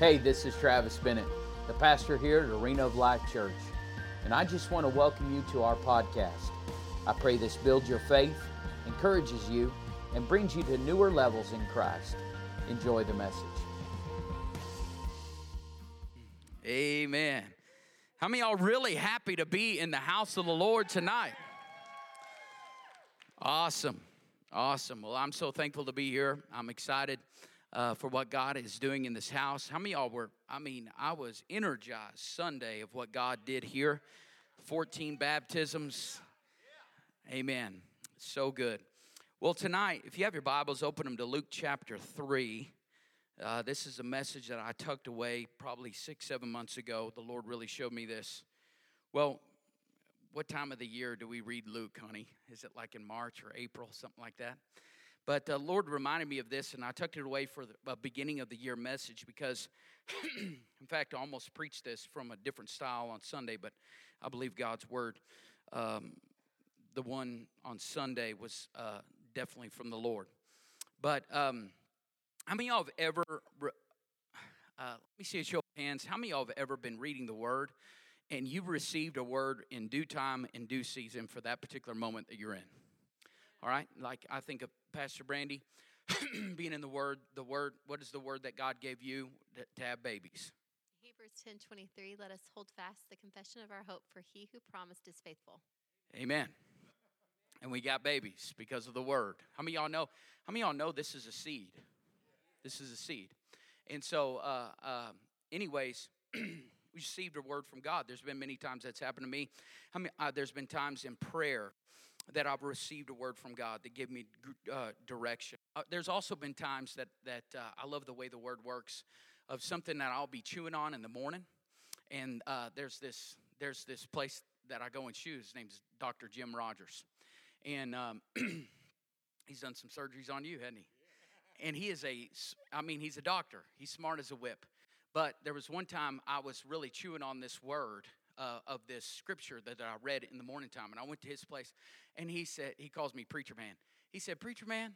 Hey, this is Travis Bennett, the pastor here at Arena of Life Church, and I just want to welcome you to our podcast. I pray this builds your faith, encourages you, and brings you to newer levels in Christ. Enjoy the message. Amen. How many y'all really happy to be in the house of the Lord tonight? Awesome. Awesome. Well, I'm so thankful to be here. I'm excited uh, for what God is doing in this house. How many y'all were, I mean, I was energized Sunday of what God did here 14 baptisms. Amen. So good. Well, tonight, if you have your Bibles, open them to Luke chapter 3. Uh, this is a message that I tucked away probably six, seven months ago. The Lord really showed me this. Well, what time of the year do we read Luke, honey? Is it like in March or April, something like that? But the uh, Lord reminded me of this, and I tucked it away for the beginning of the year message because, in fact, I almost preached this from a different style on Sunday, but I believe God's word. Um, the one on Sunday was uh, definitely from the Lord. But um, how many of y'all have ever, uh, let me see a show of hands, how many of y'all have ever been reading the word and you've received a word in due time, in due season for that particular moment that you're in? All right, like I think of Pastor Brandy being in the Word. The Word, what is the word that God gave you to, to have babies? Hebrews 10:23 Let us hold fast the confession of our hope for he who promised is faithful. Amen. And we got babies because of the word. How many y'all know? How many y'all know this is a seed? This is a seed. And so, uh, uh, anyways, we received a word from God. There's been many times that's happened to me. How many, uh, there's been times in prayer that I've received a word from God that give me uh, direction. Uh, there's also been times that that uh, I love the way the word works, of something that I'll be chewing on in the morning, and uh, there's this there's this place that I go and chew. His name's Dr. Jim Rogers, and um, he's done some surgeries on you, hasn't he? And he is a, I mean, he's a doctor. He's smart as a whip. But there was one time I was really chewing on this word uh, of this scripture that I read in the morning time. And I went to his place and he said, he calls me preacher man. He said, Preacher man,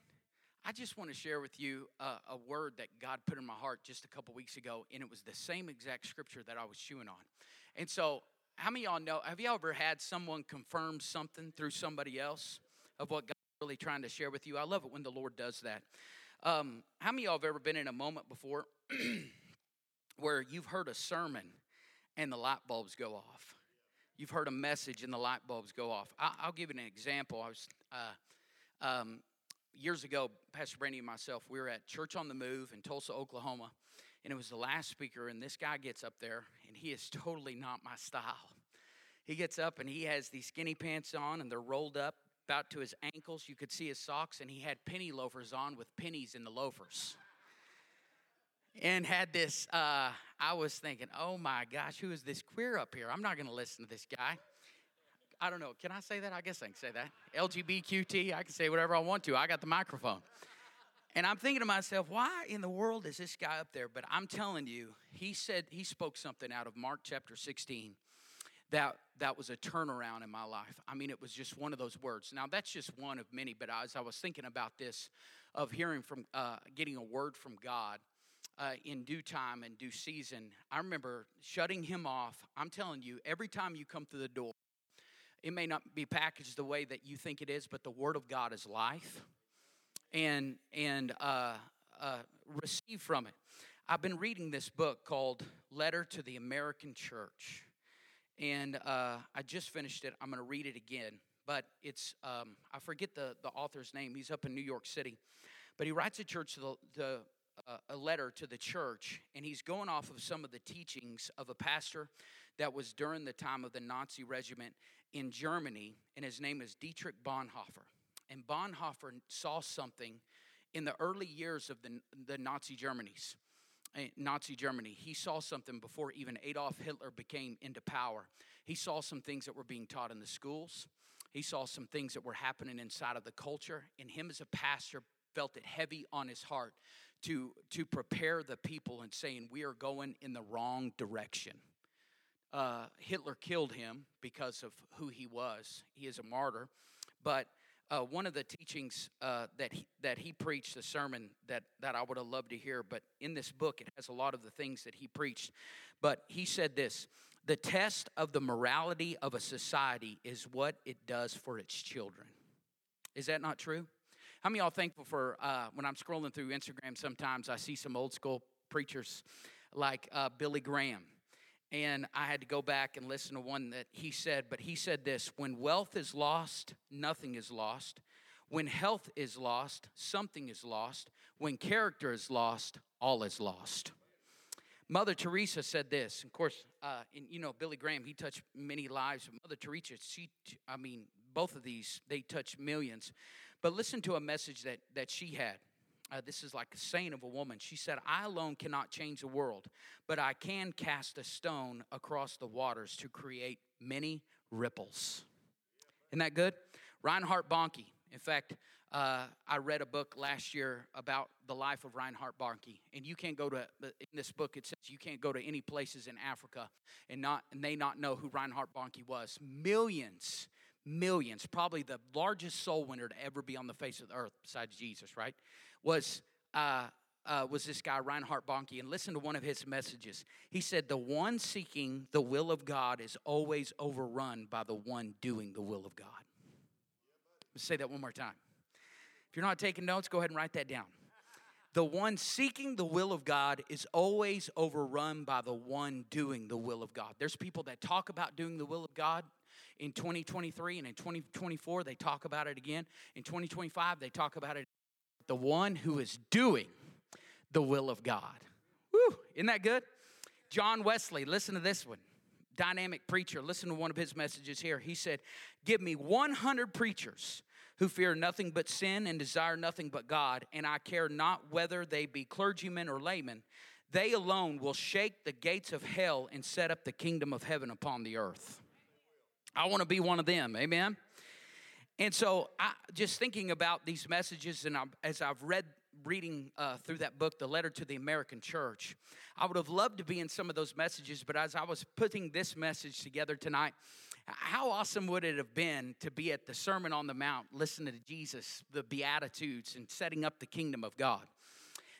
I just want to share with you a, a word that God put in my heart just a couple weeks ago. And it was the same exact scripture that I was chewing on. And so, how many y'all know? Have y'all ever had someone confirm something through somebody else of what God's really trying to share with you? I love it when the Lord does that. Um, how many y'all have ever been in a moment before where you've heard a sermon and the light bulbs go off. You've heard a message and the light bulbs go off. I, will give you an example. I was uh, um, years ago, Pastor Brandy and myself. We were at Church on the Move in Tulsa, Oklahoma, and it was the last speaker. And this guy gets up there, and he is totally not my style. He gets up and he has these skinny pants on, and they're rolled up about to his ankles. You could see his socks, and he had penny loafers on with pennies in the loafers and had this. Uh, I was thinking, oh my gosh, who is this queer up here? I'm not going to listen to this guy. I don't know. Can I say that? I guess I can say that. LGBTQT, I can say whatever I want to. I got the microphone. And I'm thinking to myself, why in the world is this guy up there? But I'm telling you, he said, he spoke something out of Mark chapter 16 that that was a turnaround in my life. I mean, it was just one of those words. Now, that's just one of many, but as I was thinking about this, of hearing from, uh, getting a word from God, uh, in due time and due season. I remember shutting him off. I'm telling you, every time you come through the door, it may not be packaged the way that you think it is, but the Word of God is life, and and uh, uh, receive from it. I've been reading this book called "Letter to the American Church," and uh, I just finished it. I'm going to read it again, but it's um, I forget the the author's name. He's up in New York City, but he writes a church to the, the a letter to the church, and he's going off of some of the teachings of a pastor that was during the time of the Nazi regiment in Germany, and his name is Dietrich Bonhoeffer. And Bonhoeffer saw something in the early years of the, the Nazi Germany's. Eh, Nazi Germany, he saw something before even Adolf Hitler became into power. He saw some things that were being taught in the schools. He saw some things that were happening inside of the culture, and him as a pastor felt it heavy on his heart to, to prepare the people and saying, We are going in the wrong direction. Uh, Hitler killed him because of who he was. He is a martyr. But uh, one of the teachings uh, that he, that he preached, the sermon that that I would have loved to hear. But in this book, it has a lot of the things that he preached. But he said this: the test of the morality of a society is what it does for its children. Is that not true? How many y'all thankful for uh, when I'm scrolling through Instagram? Sometimes I see some old school preachers like uh, Billy Graham. And I had to go back and listen to one that he said, but he said this when wealth is lost, nothing is lost. When health is lost, something is lost. When character is lost, all is lost. Mother Teresa said this. Of course, uh, and you know Billy Graham. He touched many lives. Mother Teresa, she, I mean, both of these they touched millions. But listen to a message that that she had. Uh, this is like a saying of a woman. She said, I alone cannot change the world, but I can cast a stone across the waters to create many ripples. Isn't that good? Reinhard Bonnke. In fact, uh, I read a book last year about the life of Reinhard Bonnke, and you can't go to in this book. It says you can't go to any places in Africa and not and they not know who Reinhard Bonnke was. Millions, millions, probably the largest soul winner to ever be on the face of the earth besides Jesus. Right? was uh, uh, was this guy Reinhard Bonnke, and listen to one of his messages. He said, "The one seeking the will of God is always overrun by the one doing the will of God." Let's say that one more time. If you're not taking notes, go ahead and write that down. The one seeking the will of God is always overrun by the one doing the will of God. There's people that talk about doing the will of God in 2023 and in 2024 they talk about it again. In 2025 they talk about it the one who is doing the will of God. Woo, isn't that good? John Wesley, listen to this one. Dynamic preacher, listen to one of his messages here. He said, Give me 100 preachers who fear nothing but sin and desire nothing but God, and I care not whether they be clergymen or laymen. They alone will shake the gates of hell and set up the kingdom of heaven upon the earth. I want to be one of them. Amen. And so, I, just thinking about these messages, and I, as I've read reading uh, through that book, The Letter to the American Church, I would have loved to be in some of those messages. But as I was putting this message together tonight, how awesome would it have been to be at the Sermon on the Mount, listening to Jesus, the Beatitudes, and setting up the kingdom of God?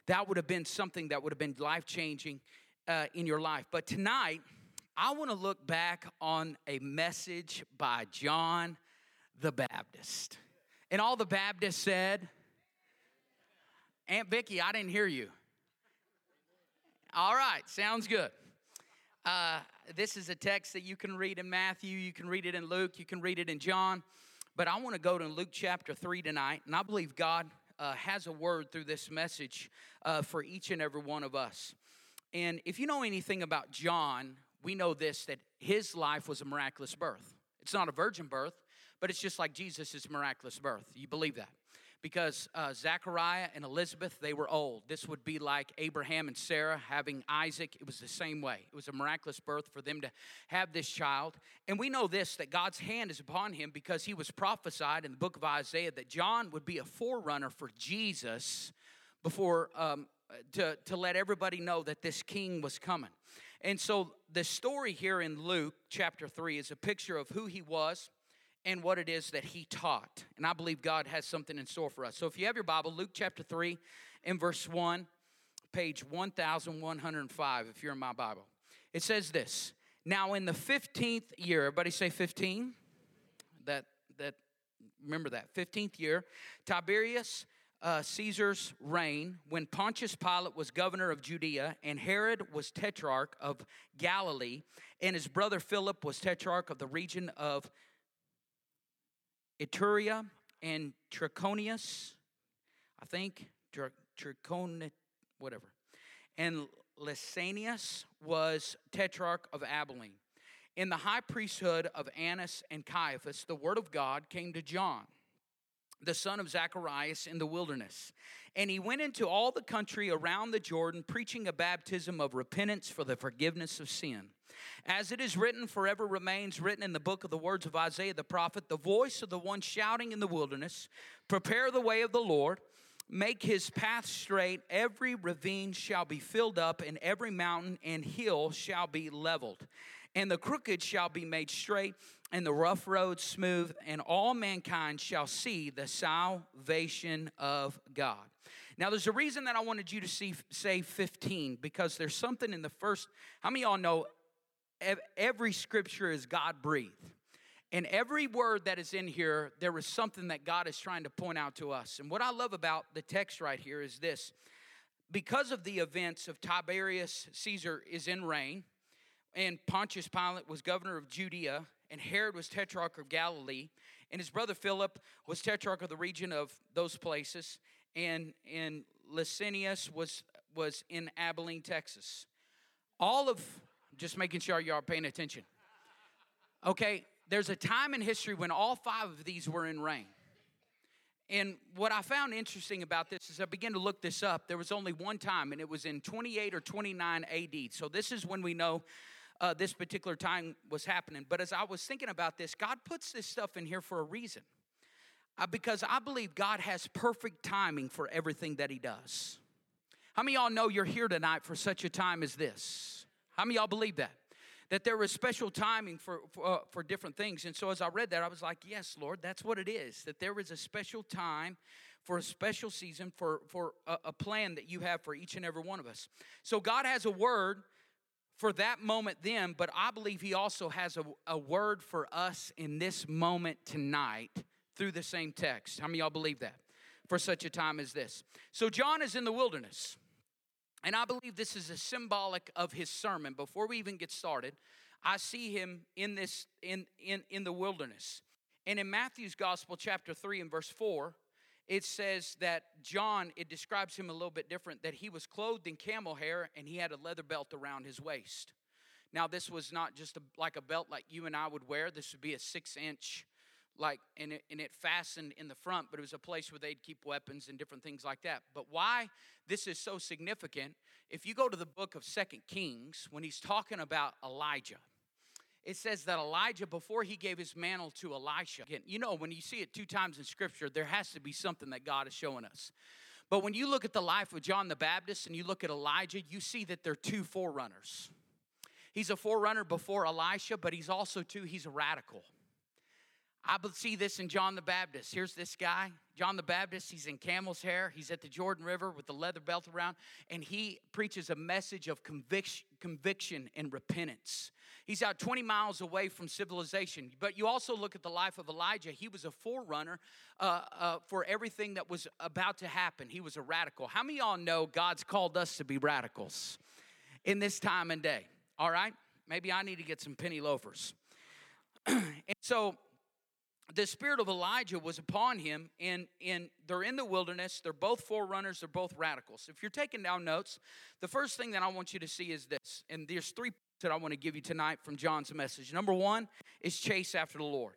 That would have been something that would have been life changing uh, in your life. But tonight, I want to look back on a message by John the Baptist. And all the Baptists said, Aunt Vicky, I didn't hear you. All right, sounds good. Uh, this is a text that you can read in Matthew, you can read it in Luke, you can read it in John. But I want to go to Luke chapter 3 tonight, and I believe God uh, has a word through this message uh, for each and every one of us. And if you know anything about John, we know this that his life was a miraculous birth. It's not a virgin birth, but it's just like Jesus' miraculous birth. You believe that? Because uh, Zachariah and Elizabeth, they were old. This would be like Abraham and Sarah having Isaac. It was the same way. It was a miraculous birth for them to have this child. And we know this that God's hand is upon him because he was prophesied in the book of Isaiah that John would be a forerunner for Jesus before um, to, to let everybody know that this king was coming. And so the story here in Luke chapter 3 is a picture of who he was and what it is that he taught. And I believe God has something in store for us. So if you have your Bible, Luke chapter 3 and verse 1, page 1105, if you're in my Bible, it says this Now in the 15th year, everybody say 15? That, that, remember that, 15th year, Tiberius. Uh, Caesar's reign, when Pontius Pilate was governor of Judea, and Herod was tetrarch of Galilee, and his brother Philip was tetrarch of the region of Iturea and Trachonius, I think, Trachon, whatever. And Lysanias was tetrarch of Abilene. In the high priesthood of Annas and Caiaphas, the word of God came to John, the son of Zacharias, in the wilderness. And he went into all the country around the Jordan, preaching a baptism of repentance for the forgiveness of sin. As it is written, forever remains written in the book of the words of Isaiah the prophet, the voice of the one shouting in the wilderness, Prepare the way of the Lord, make his path straight. Every ravine shall be filled up, and every mountain and hill shall be leveled. And the crooked shall be made straight, and the rough road smooth, and all mankind shall see the salvation of God. Now, there's a reason that I wanted you to see say 15 because there's something in the first. How many y'all know every scripture is God breathed? And every word that is in here, there is something that God is trying to point out to us. And what I love about the text right here is this because of the events of Tiberius Caesar is in reign, and Pontius Pilate was governor of Judea, and Herod was tetrarch of Galilee, and his brother Philip was tetrarch of the region of those places, and and Lysanias was was in Abilene, Texas. All of just making sure you are paying attention. Okay, there's a time in history when all five of these were in reign. And what I found interesting about this is I began to look this up. There was only one time, and it was in 28 or 29 AD. So this is when we know uh, this particular time was happening. But as I was thinking about this, God puts this stuff in here for a reason. Uh, because I believe God has perfect timing for everything that He does. How many y'all know you're here tonight for such a time as this? How many y'all believe that? That there is special timing for, for, uh, for different things. And so as I read that, I was like, yes, Lord, that's what it is. That there is a special time for a special season, for, for a, a plan that you have for each and every one of us. So God has a word for that moment then, but I believe He also has a, a word for us in this moment tonight through the same text. How many y'all believe that? For such a time as this. So John is in the wilderness. And I believe this is a symbolic of his sermon. Before we even get started, I see him in this in in in the wilderness. And in Matthew's gospel chapter 3 and verse 4, it says that John, it describes him a little bit different, that he was clothed in camel hair and he had a leather belt around his waist. Now, this was not just a, like a belt like you and I would wear, this would be a six inch, like, and it, and it fastened in the front, but it was a place where they'd keep weapons and different things like that. But why this is so significant, if you go to the book of Second Kings, when he's talking about Elijah, it says that Elijah, before he gave his mantle to Elisha, again, you know, when you see it two times in scripture, there has to be something that God is showing us. But when you look at the life of John the Baptist and you look at Elijah, you see that they're two forerunners. He's a forerunner before Elisha, but he's also, too, he's a radical. I see this in John the Baptist. Here's this guy, John the Baptist. He's in camel's hair. He's at the Jordan River with the leather belt around, and he preaches a message of conviction, conviction and repentance. He's out 20 miles away from civilization. But you also look at the life of Elijah. He was a forerunner uh, uh, for everything that was about to happen. He was a radical. How many of y'all know God's called us to be radicals in this time and day? All right? Maybe I need to get some penny loafers. and so the spirit of Elijah was upon him, and, and they're in the wilderness. They're both forerunners, they're both radicals. If you're taking down notes, the first thing that I want you to see is this, and there's three that I want to give you tonight from John's message. Number one is chase after the Lord.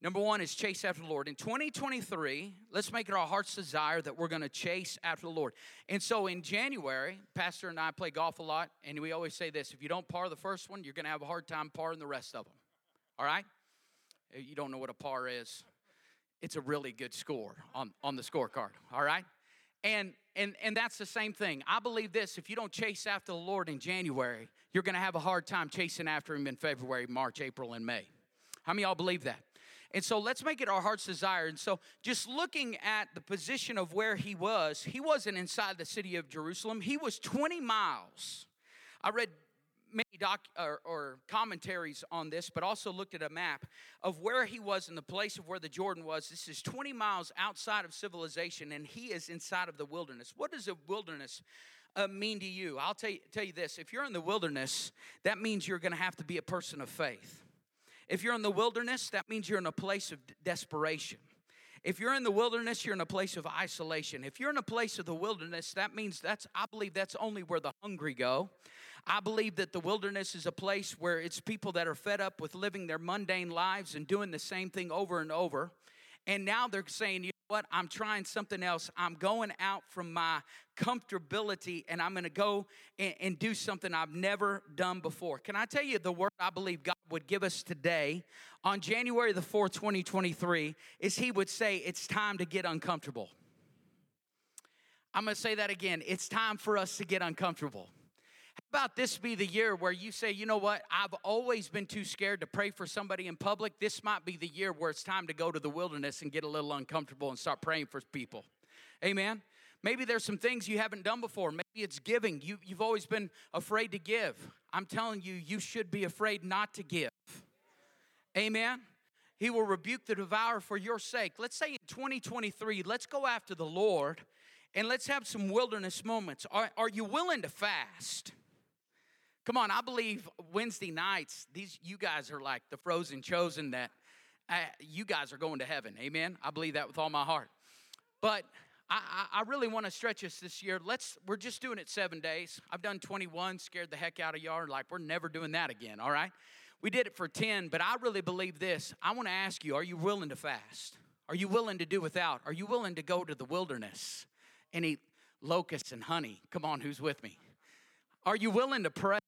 Number one is chase after the Lord. In 2023, let's make it our heart's desire that we're going to chase after the Lord. And so in January, Pastor and I play golf a lot, and we always say this if you don't par the first one, you're going to have a hard time parring the rest of them. All right? Uh, you don't know what a par is. It's a really good score on, on the scorecard, all right? And and and that's the same thing. I believe this, if you don't chase after the Lord in January, you're to have a hard time chasing after him in February, March, April and May. How many y'all believe that? And so let's make it our heart's desire. And so, just looking at the position of where he was, he wasn't inside the city of Jerusalem. He was 20 miles. I read doc or, or, commentaries on this, but also looked at a map of where he was in the place of where the Jordan was. This is 20 miles outside of civilization, and he is inside of the wilderness. What does a wilderness uh, mean to you? I'll tell you, tell you this if you're in the wilderness, that means you're going to have to be a person of faith. If you're in the wilderness, that means you're in a place of desperation. If you're in the wilderness, you're in a place of isolation. If you're in a place of the wilderness, that means that's, I believe that's only where the hungry go. I believe that the wilderness is a place where it's people that are fed up with living their mundane lives and doing the same thing over and over. And now they're saying, you what, I'm trying something else. I'm going out from my comfortability and I'm going to go and, and, do something I've never done before. Can I tell you the word I believe God would give us today on January the 4th, 2023 is He would say, It's time to get uncomfortable. I'm going to say that again. It's time for us to get uncomfortable. About this be the year where you say, you know what, I've always been too scared to pray for somebody in public. This might be the year where it's time to go to the wilderness and get a little uncomfortable and start praying for people. Amen. Maybe there's some things you haven't done before. Maybe it's giving. You, you've always been afraid to give. I'm telling you, you should be afraid not to give. Amen. He will rebuke the devourer for your sake. Let's say in 2023, let's go after the Lord and let's have some wilderness moments. Are, are you willing to fast? Come on, I believe Wednesday nights, these you guys are like the frozen chosen that uh, you guys are going to heaven. Amen. I believe that with all my heart. But I, I, really want to stretch us this year. Let's we're just doing it seven days. I've done 21, scared the heck out of y'all. Like we're never doing that again. All right. We did it for 10, but I really believe this. I want to ask you, are you willing to fast? Are you willing to do without? Are you willing to go to the wilderness and eat locusts and honey? Come on, who's with me? Are you willing to pray?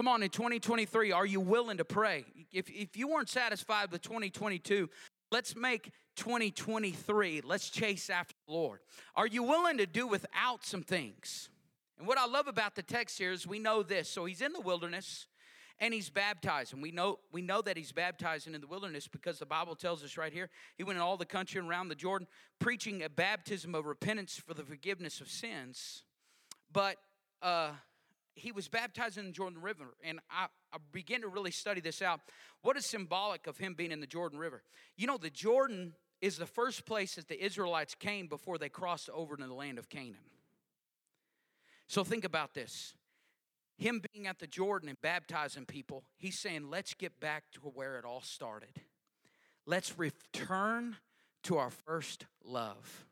Come on, in 2023, are you willing to pray? If, if you weren't satisfied with 2022, let's make 2023, let's chase after the Lord. Are you willing to do without some things? And what I love about the text here is we know this. So he's in the wilderness and he's baptizing. We know, we know that he's baptizing in the wilderness because the Bible tells us right here he went in all the country around the Jordan preaching a baptism of repentance for the forgiveness of sins. But uh, he was baptized in the Jordan River, and I, I began to really study this out. What is symbolic of him being in the Jordan River? You know, the Jordan is the first place that the Israelites came before they crossed over into the land of Canaan. So think about this. Him being at the Jordan and baptizing people, he's saying, let's get back to where it all started. Let's return to our first love.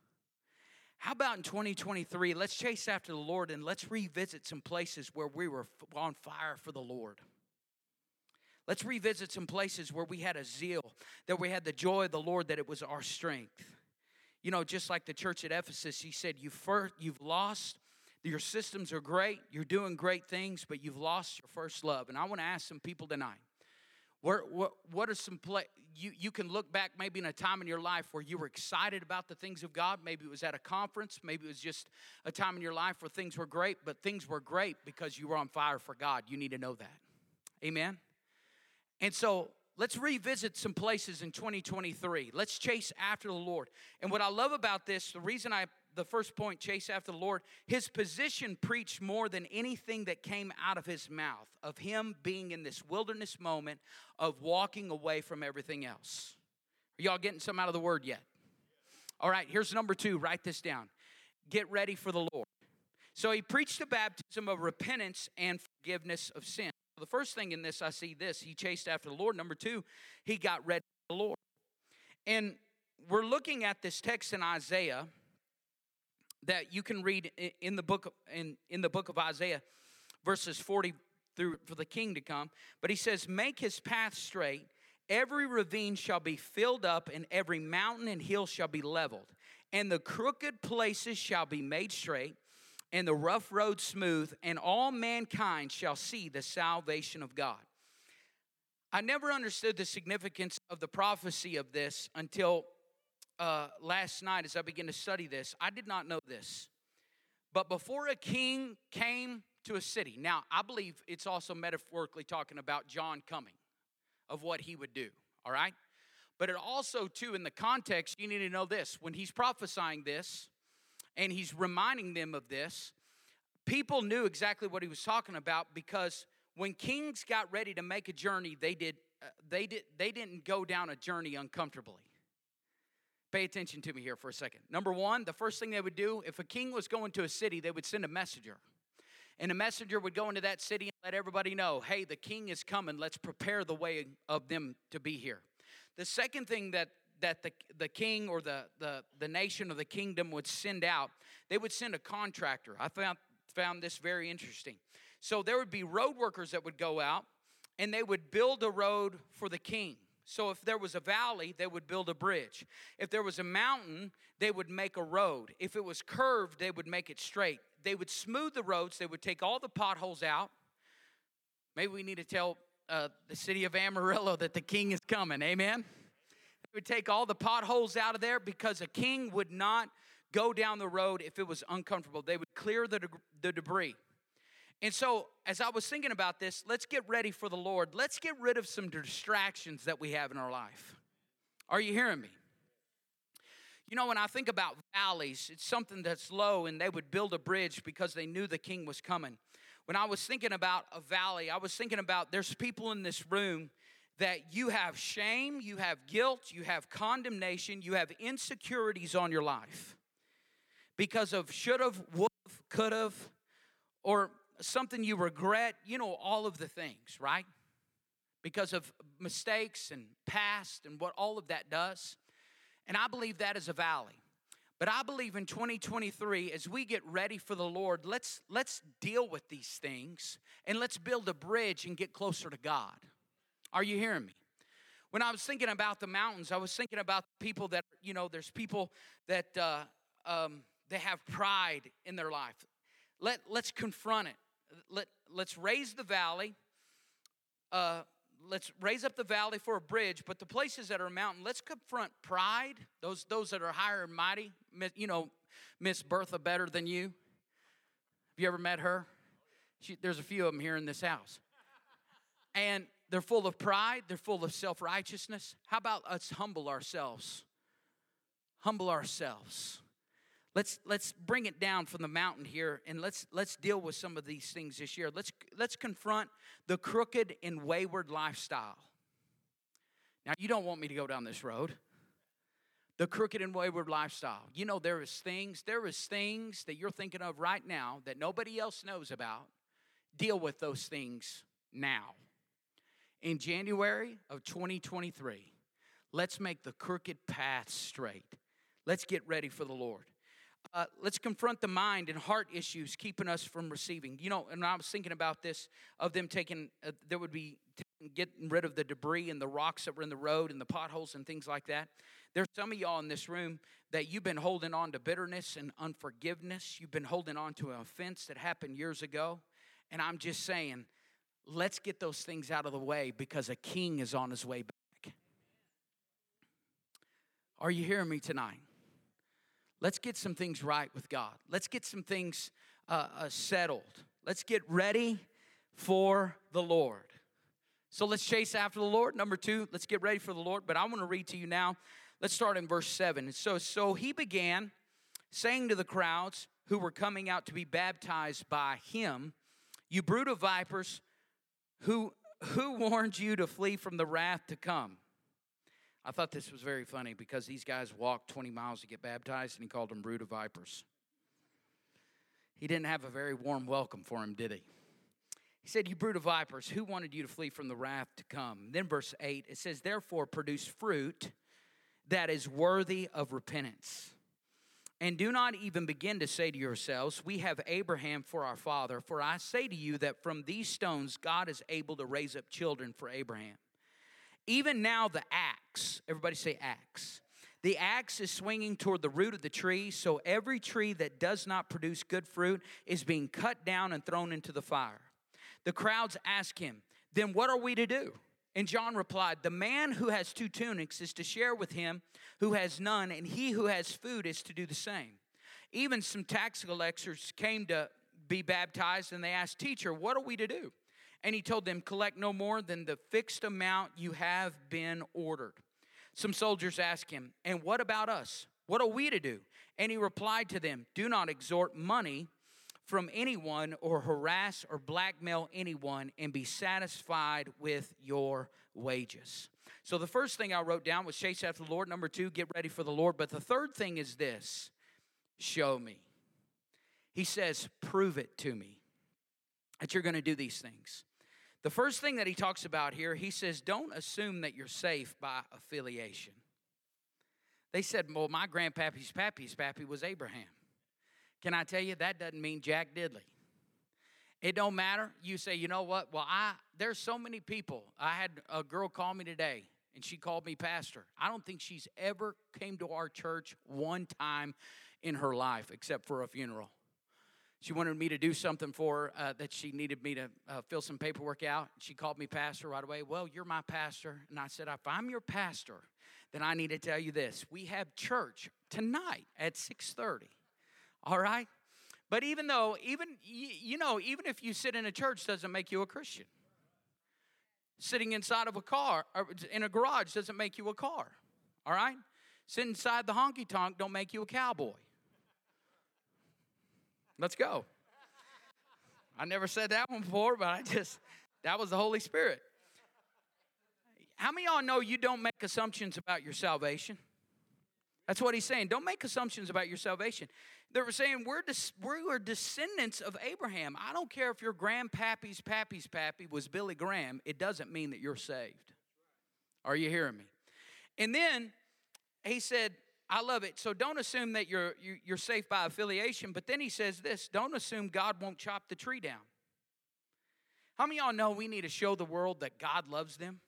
How about in 2023, let's chase after the Lord and let's revisit some places where we were on fire for the Lord. Let's revisit some places where we had a zeal, that we had the joy of the Lord, that it was our strength. You know, just like the church at Ephesus, he said, you first, You've lost, your systems are great, you're doing great things, but you've lost your first love. And I want to ask some people tonight where, what, what are some play? You, you can look back maybe in a time in your life where you were excited about the things of God. Maybe it was at a conference. Maybe it was just a time in your life where things were great, but things were great because you were on fire for God. You need to know that. Amen. And so let's revisit some places in 2023. Let's chase after the Lord. And what I love about this, the reason I the first point, chase after the Lord, his position preached more than anything that came out of his mouth, of him being in this wilderness moment of walking away from everything else. Are y'all getting some out of the word yet? All right, here's number two. Write this down. Get ready for the Lord. So he preached a baptism of repentance and forgiveness of sin. The first thing in this, I see this. He chased after the Lord. Number two, he got ready for the Lord. And we're looking at this text in Isaiah that you can read in the book in, in the book of Isaiah, verses 40 through for the king to come. But he says, Make his path straight, every ravine shall be filled up, and every mountain and hill shall be leveled, and the crooked places shall be made straight, and the rough road smooth, and all mankind shall see the salvation of God. I never understood the significance of the prophecy of this until uh, last night as I began to study this. I did not know this. But before a king came to a city, now I believe it's also metaphorically talking about John coming, of what he would do, all right? But it also, too, in the context, you need to know this. When he's prophesying this and he's reminding them of this, people knew exactly what he was talking about because when kings got ready to make a journey, they did. Uh, they did. They didn't go down a journey uncomfortably. Pay attention to me here for a second. Number one, the first thing they would do, if a king was going to a city, they would send a messenger. And a messenger would go into that city and let everybody know, hey, the king is coming. Let's prepare the way of them to be here. The second thing that that the, the king or the, the, the nation or the kingdom would send out, they would send a contractor. I found, found this very interesting. So there would be road workers that would go out and they would build a road for the king. So if there was a valley, they would build a bridge. If there was a mountain, they would make a road. If it was curved, they would make it straight. They would smooth the roads, they would take all the potholes out. Maybe we need to tell uh, the city of Amarillo that the king is coming. Amen. They would take all the potholes out of there because a king would not go down the road if it was uncomfortable. They would clear the, de- the debris. And so, as I was thinking about this, let's get ready for the Lord. Let's get rid of some distractions that we have in our life. Are you hearing me? You know, when I think about valleys, it's something that's low, and they would build a bridge because they knew the king was coming. When I was thinking about a valley, I was thinking about there's people in this room that you have shame, you have guilt, you have condemnation, you have insecurities on your life because of should have, would have, could have, or something you regret, you know, all of the things, right? Because of mistakes and past and what all of that does. And I believe that is a valley. But I believe in 2023, as we get ready for the Lord, let's, let's deal with these things and let's build a bridge and get closer to God. Are you hearing me? When I was thinking about the mountains, I was thinking about people that, you know, there's people that uh, um, they have pride in their life. Let, let's confront it. Let, let's raise the valley. Uh, let's raise up the valley for a bridge, but the places that are mountain, let's confront pride, those, those that are higher and mighty. You know, Miss Bertha better than you. Have you ever met her? She, there's a few of them here in this house. And they're full of pride, they're full of self righteousness. How about us humble ourselves? Humble ourselves. Let's let's bring it down from the mountain here and let's let's deal with some of these things this year. Let's let's confront the crooked and wayward lifestyle. Now you don't want me to go down this road. The crooked and wayward lifestyle. You know there is things, there is things that you're thinking of right now that nobody else knows about. Deal with those things now. In January of 2023, let's make the crooked path straight. Let's get ready for the Lord. Uh, let's confront the mind and heart issues keeping us from receiving. You know, and I was thinking about this of them taking, uh, there would be getting rid of the debris and the rocks that were in the road and the potholes and things like that. There's some of y'all in this room that you've been holding on to bitterness and unforgiveness. You've been holding on to an offense that happened years ago. And I'm just saying, let's get those things out of the way because a king is on his way back. Are you hearing me tonight? Let's get some things right with God. Let's get some things uh, uh, settled. Let's get ready for the Lord. So let's chase after the Lord. Number two, let's get ready for the Lord. But I want to read to you now. Let's start in verse seven. So, so he began saying to the crowds who were coming out to be baptized by him, "You brood of vipers, who who warned you to flee from the wrath to come?" I thought this was very funny because these guys walked 20 miles to get baptized and he called them brood of vipers. He didn't have a very warm welcome for him, did he? He said, You brood of vipers, who wanted you to flee from the wrath to come? Then, verse 8, it says, Therefore, produce fruit that is worthy of repentance. And do not even begin to say to yourselves, We have Abraham for our father. For I say to you that from these stones God is able to raise up children for Abraham. Even now, the axe, everybody say axe. The axe is swinging toward the root of the tree, so every tree that does not produce good fruit is being cut down and thrown into the fire. The crowds ask him, Then what are we to do? And John replied, The man who has two tunics is to share with him who has none, and he who has food is to do the same. Even some tax collectors came to be baptized, and they asked, Teacher, what are we to do? And he told them, Collect no more than the fixed amount you have been ordered. Some soldiers asked him, And what about us? What are we to do? And he replied to them, Do not extort money from anyone or harass or blackmail anyone and be satisfied with your wages. So the first thing I wrote down was chase after the Lord. Number two, get ready for the Lord. But the third thing is this show me. He says, Prove it to me that you're going to do these things. The first thing that he talks about here, he says, don't assume that you're safe by affiliation. They said, well, my grandpappy's pappy's pappy was Abraham. Can I tell you, that doesn't mean Jack Diddley. It don't matter. You say, you know what? Well, I there's so many people. I had a girl call me today, and she called me pastor. I don't think she's ever came to our church one time in her life, except for a funeral. She wanted me to do something for her uh, that she needed me to uh, fill some paperwork out. She called me pastor right away. Well, you're my pastor. And I said, if I'm your pastor, then I need to tell you this. We have church tonight at 6.30. All right? But even though, even, you know, even if you sit in a church doesn't make you a Christian. Sitting inside of a car, or in a garage doesn't make you a car. All right? Sitting inside the honky tonk don't make you a cowboy. Let's go. I never said that one before, but I just, that was the Holy Spirit. How many y'all know you don't make assumptions about your salvation? That's what he's saying. Don't make assumptions about your salvation. They were saying we're, des- we're descendants of Abraham. I don't care if your grandpappy's pappy's pappy was Billy Graham, it doesn't mean that you're saved. Are you hearing me? And then he said, I love it. So don't assume that you're, you're safe by affiliation. But then he says this don't assume God won't chop the tree down. How many y'all know we need to show the world that God loves them?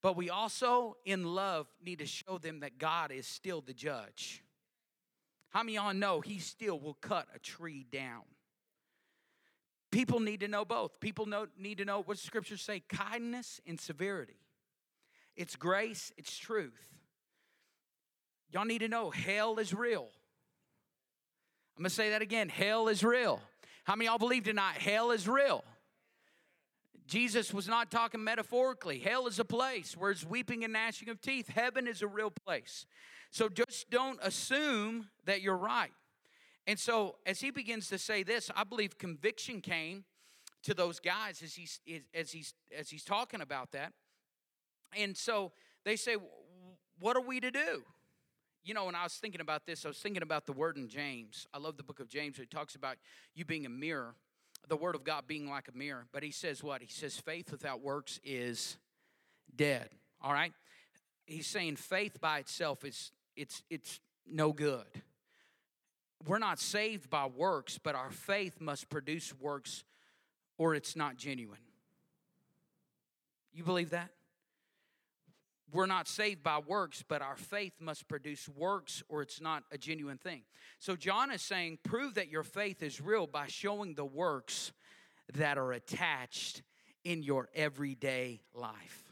But we also, in love, need to show them that God is still the judge. How many y'all know He still will cut a tree down? People need to know both. People know, need to know what scriptures say kindness and severity. It's grace, it's truth. Y'all need to know hell is real. I'm gonna say that again hell is real. How many y'all believe tonight hell is real? Jesus was not talking metaphorically. Hell is a place where it's weeping and gnashing of teeth. Heaven is a real place. So just don't assume that you're right. And so as he begins to say this, I believe conviction came to those guys as he's as he's as he's talking about that. And so they say, "What are we to do?" You know, when I was thinking about this, I was thinking about the word in James. I love the book of James. It talks about you being a mirror, the word of God being like a mirror. But he says what? He says faith without works is dead. All right? He's saying faith by itself is it's it's no good. We're not saved by works, but our faith must produce works or it's not genuine. You believe that? We're not saved by works, but our faith must produce works or it's not a genuine thing. So John is saying, prove that your faith is real by showing the works that are attached in your everyday life.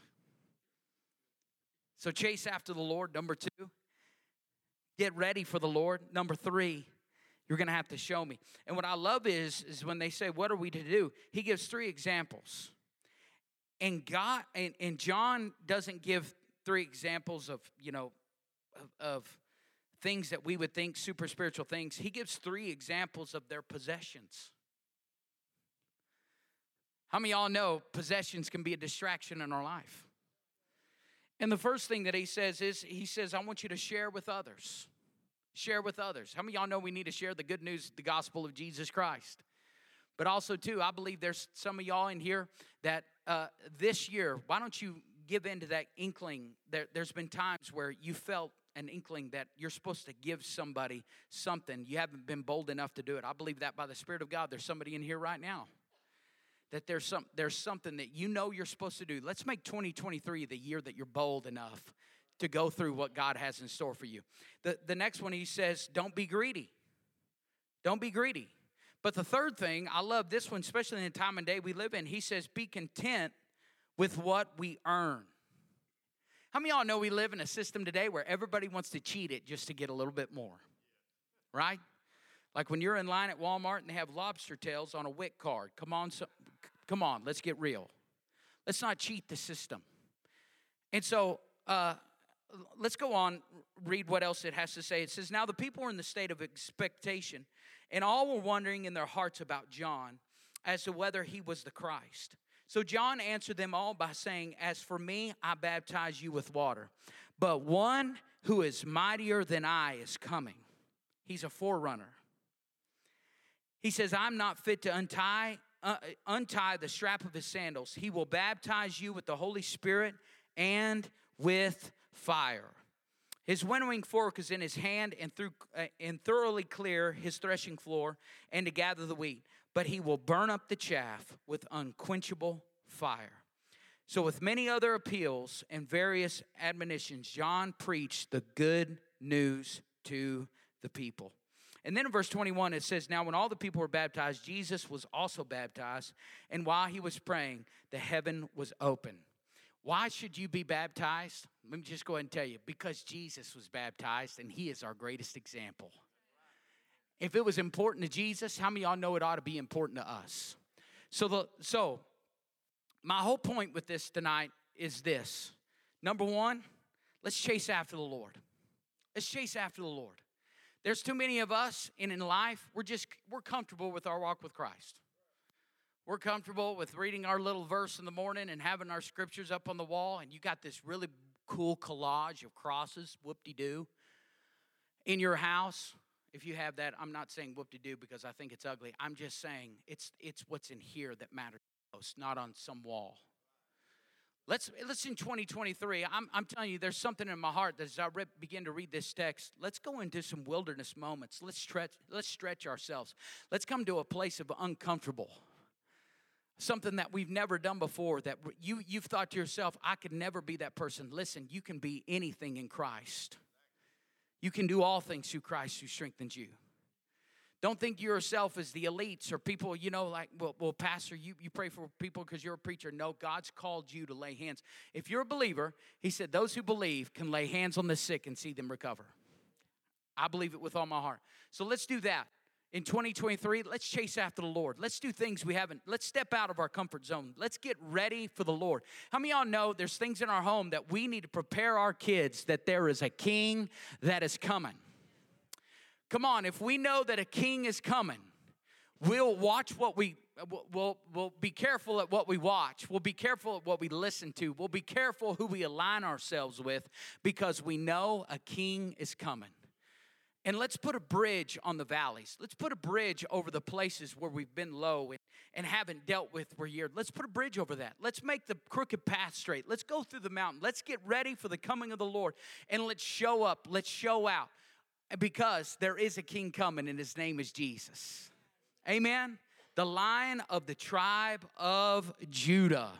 So chase after the Lord, number two. Get ready for the Lord. Number three, you're to have to show me. And what I love is, is when they say, What are we to do? He gives three examples. And God and, and John doesn't give three examples of, you know, of, of things that we would think super spiritual things. He gives three examples of their possessions. How many y'all know possessions can be a distraction in our life? And the first thing that he says is, he says, I want you to share with others. Share with others. How many y'all know we need to share the good news, the gospel of Jesus Christ? But also, too, I believe there's some of y'all in here that uh, this year, why don't you give in to that inkling. There, there's been times where you felt an inkling that you're supposed to give somebody something. You haven't been bold enough to do it. I believe that by the Spirit of God. There's somebody in here right now that there's some there's something that you know you're supposed to do. Let's make 2023 the year that you're bold enough to go through what God has in store for you. The the next one he says, don't be greedy. Don't be greedy. But the third thing, I love this one, especially in the time and day we live in. He says, be content with what we earn. How many of y'all know we live in a system today where everybody wants to cheat it just to get a little bit more? Right? Like when you're in line at Walmart and they have lobster tails on a WIC card. Come on, so, come on, let's get real. Let's not cheat the system. And so, uh, let's go on, read what else it has to say. It says, Now the people were in the state of expectation, and all were wondering in their hearts about John as to whether he was the Christ. So John answered them all by saying, As for me, I baptize you with water. But one who is mightier than I is coming. He's a forerunner. He says, I'm not fit to untie, uh, untie the strap of his sandals. He will baptize you with the Holy Spirit and with fire. His winnowing fork is in his hand and, through, uh, and thoroughly clear his threshing floor and to gather the wheat but he will burn up the chaff with unquenchable fire. So, with many other appeals and various admonitions, John preached the good news to the people. And then in verse 21, it says, Now when all the people were baptized, Jesus was also baptized. And while he was praying, the heaven was open. Why should you be baptized? Let me just go ahead and tell you because Jesus was baptized and he is our greatest example. If it was important to Jesus, how many y'all know it ought to be important to us? So the so my whole point with this tonight is this. Number one, let's chase after the Lord. Let's chase after the Lord. There's too many of us and in life, we're just we're comfortable with our walk with Christ. We're comfortable with reading our little verse in the morning and having our scriptures up on the wall, and you got this really cool collage of crosses, whoop de doo, in your house. If you have that, I'm not saying whoop de doo because I think it's ugly. I'm just saying it's it's what's in here that matters most, not on some wall. Let's let's in 2023. I'm, I'm telling you, there's something in my heart that as I re- begin to read this text, let's go into some wilderness moments. Let's stretch, let's stretch ourselves. Let's come to a place of uncomfortable. Something that we've never done before, that you, you've thought to yourself, I could never be that person. Listen, you can be anything in Christ. You can do all things through Christ who strengthens you. Don't think yourself as the elites or people, you know, like, well, well Pastor, you, you pray for people because you're a preacher. No, God's called you to lay hands. If you're a believer, He said, those who believe can lay hands on the sick and see them recover. I believe it with all my heart. So let's do that. In 2023, let's chase after the Lord. Let's do things we haven't. Let's step out of our comfort zone. Let's get ready for the Lord. How many y'all know there's things in our home that we need to prepare our kids that there is a king that is coming? Come on, if we know that a king is coming, we'll watch what we we'll, we'll be careful at what we watch. We'll be careful at what we listen to. We'll be careful who we align ourselves with because we know a king is coming. And let's put a bridge on the valleys. Let's put a bridge over the places where we've been low and, and haven't dealt with for years. Let's put a bridge over that. Let's make the crooked path straight. Let's go through the mountain. Let's get ready for the coming of the Lord. And let's show up. Let's show out because there is a king coming and his name is Jesus. Amen. The lion of the tribe of Judah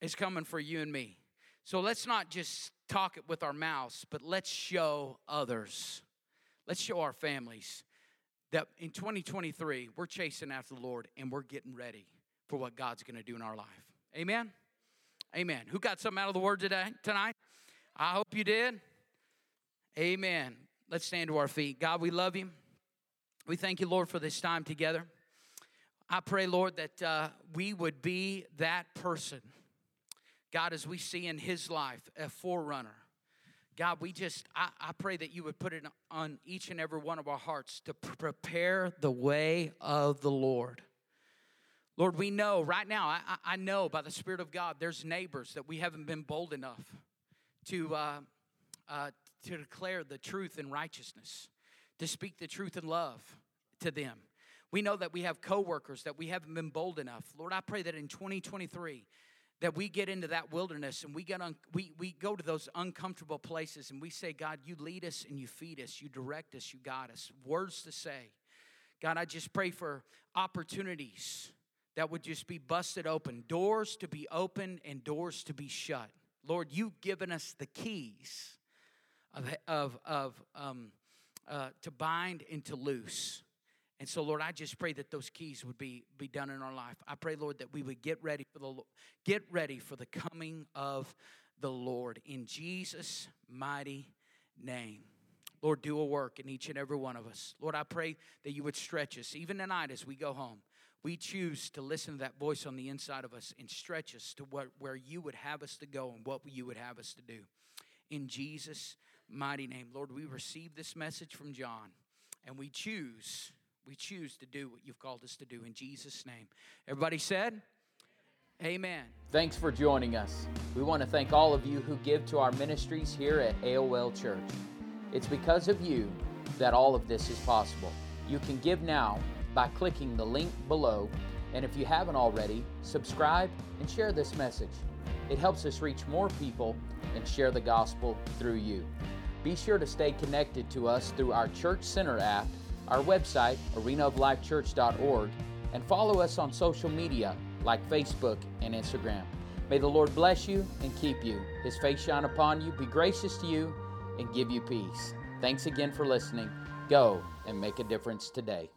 is coming for you and me. So let's not just talk it with our mouths, but let's show others. Let's show our families that in 2023, we're chasing after the Lord and we're getting ready for what God's going to do in our life. Amen. Amen. Who got something out of the word today tonight? I hope you did. Amen. Let's stand to our feet. God, we love you. We thank you, Lord, for this time together. I pray, Lord, that uh, we would be that person. God, as we see in his life, a forerunner. God, we just, I, I pray that you would put it on each and every one of our hearts to prepare the way of the Lord. Lord, we know right now, I, I know by the Spirit of God, there's neighbors that we haven't been bold enough to, uh, uh, to declare the truth in righteousness, to speak the truth in love to them. We know that we have coworkers that we haven't been bold enough. Lord, I pray that in 2023 that we get into that wilderness and we get un, we, we go to those uncomfortable places and we say, God, you lead us and you feed us, you direct us, you guide us. Words to say. God, I just pray for opportunities that would just be busted open, doors to be open and doors to be shut. Lord, you've given us the keys of, of, of um, uh, to bind and to loose. And so, Lord, I just pray that those keys would be, be done in our life. I pray, Lord, that we would get ready for the get ready for the coming of the Lord in Jesus' mighty name. Lord, do a work in each and every one of us. Lord, I pray that you would stretch us, even tonight as we go home. We choose to listen to that voice on the inside of us and stretch us to what, where you would have us to go and what you would have us to do. In Jesus' mighty name. Lord, we receive this message from John and we choose, we choose to do what you've called us to do in Jesus' name. Everybody said, Amen. Thanks for joining us. We want to thank all of you who give to our ministries here at AOL Church. It's because of you that all of this is possible. You can give now by clicking the link below, and if you haven't already, subscribe and share this message. It helps us reach more people and share the gospel through you. Be sure to stay connected to us through our Church Center app, our website, arenaoflifechurch.org, and follow us on social media like Facebook and Instagram. May the Lord bless you and keep you, His face shine upon you, be gracious to you, and give you peace. Thanks again for listening. Go and make a difference today.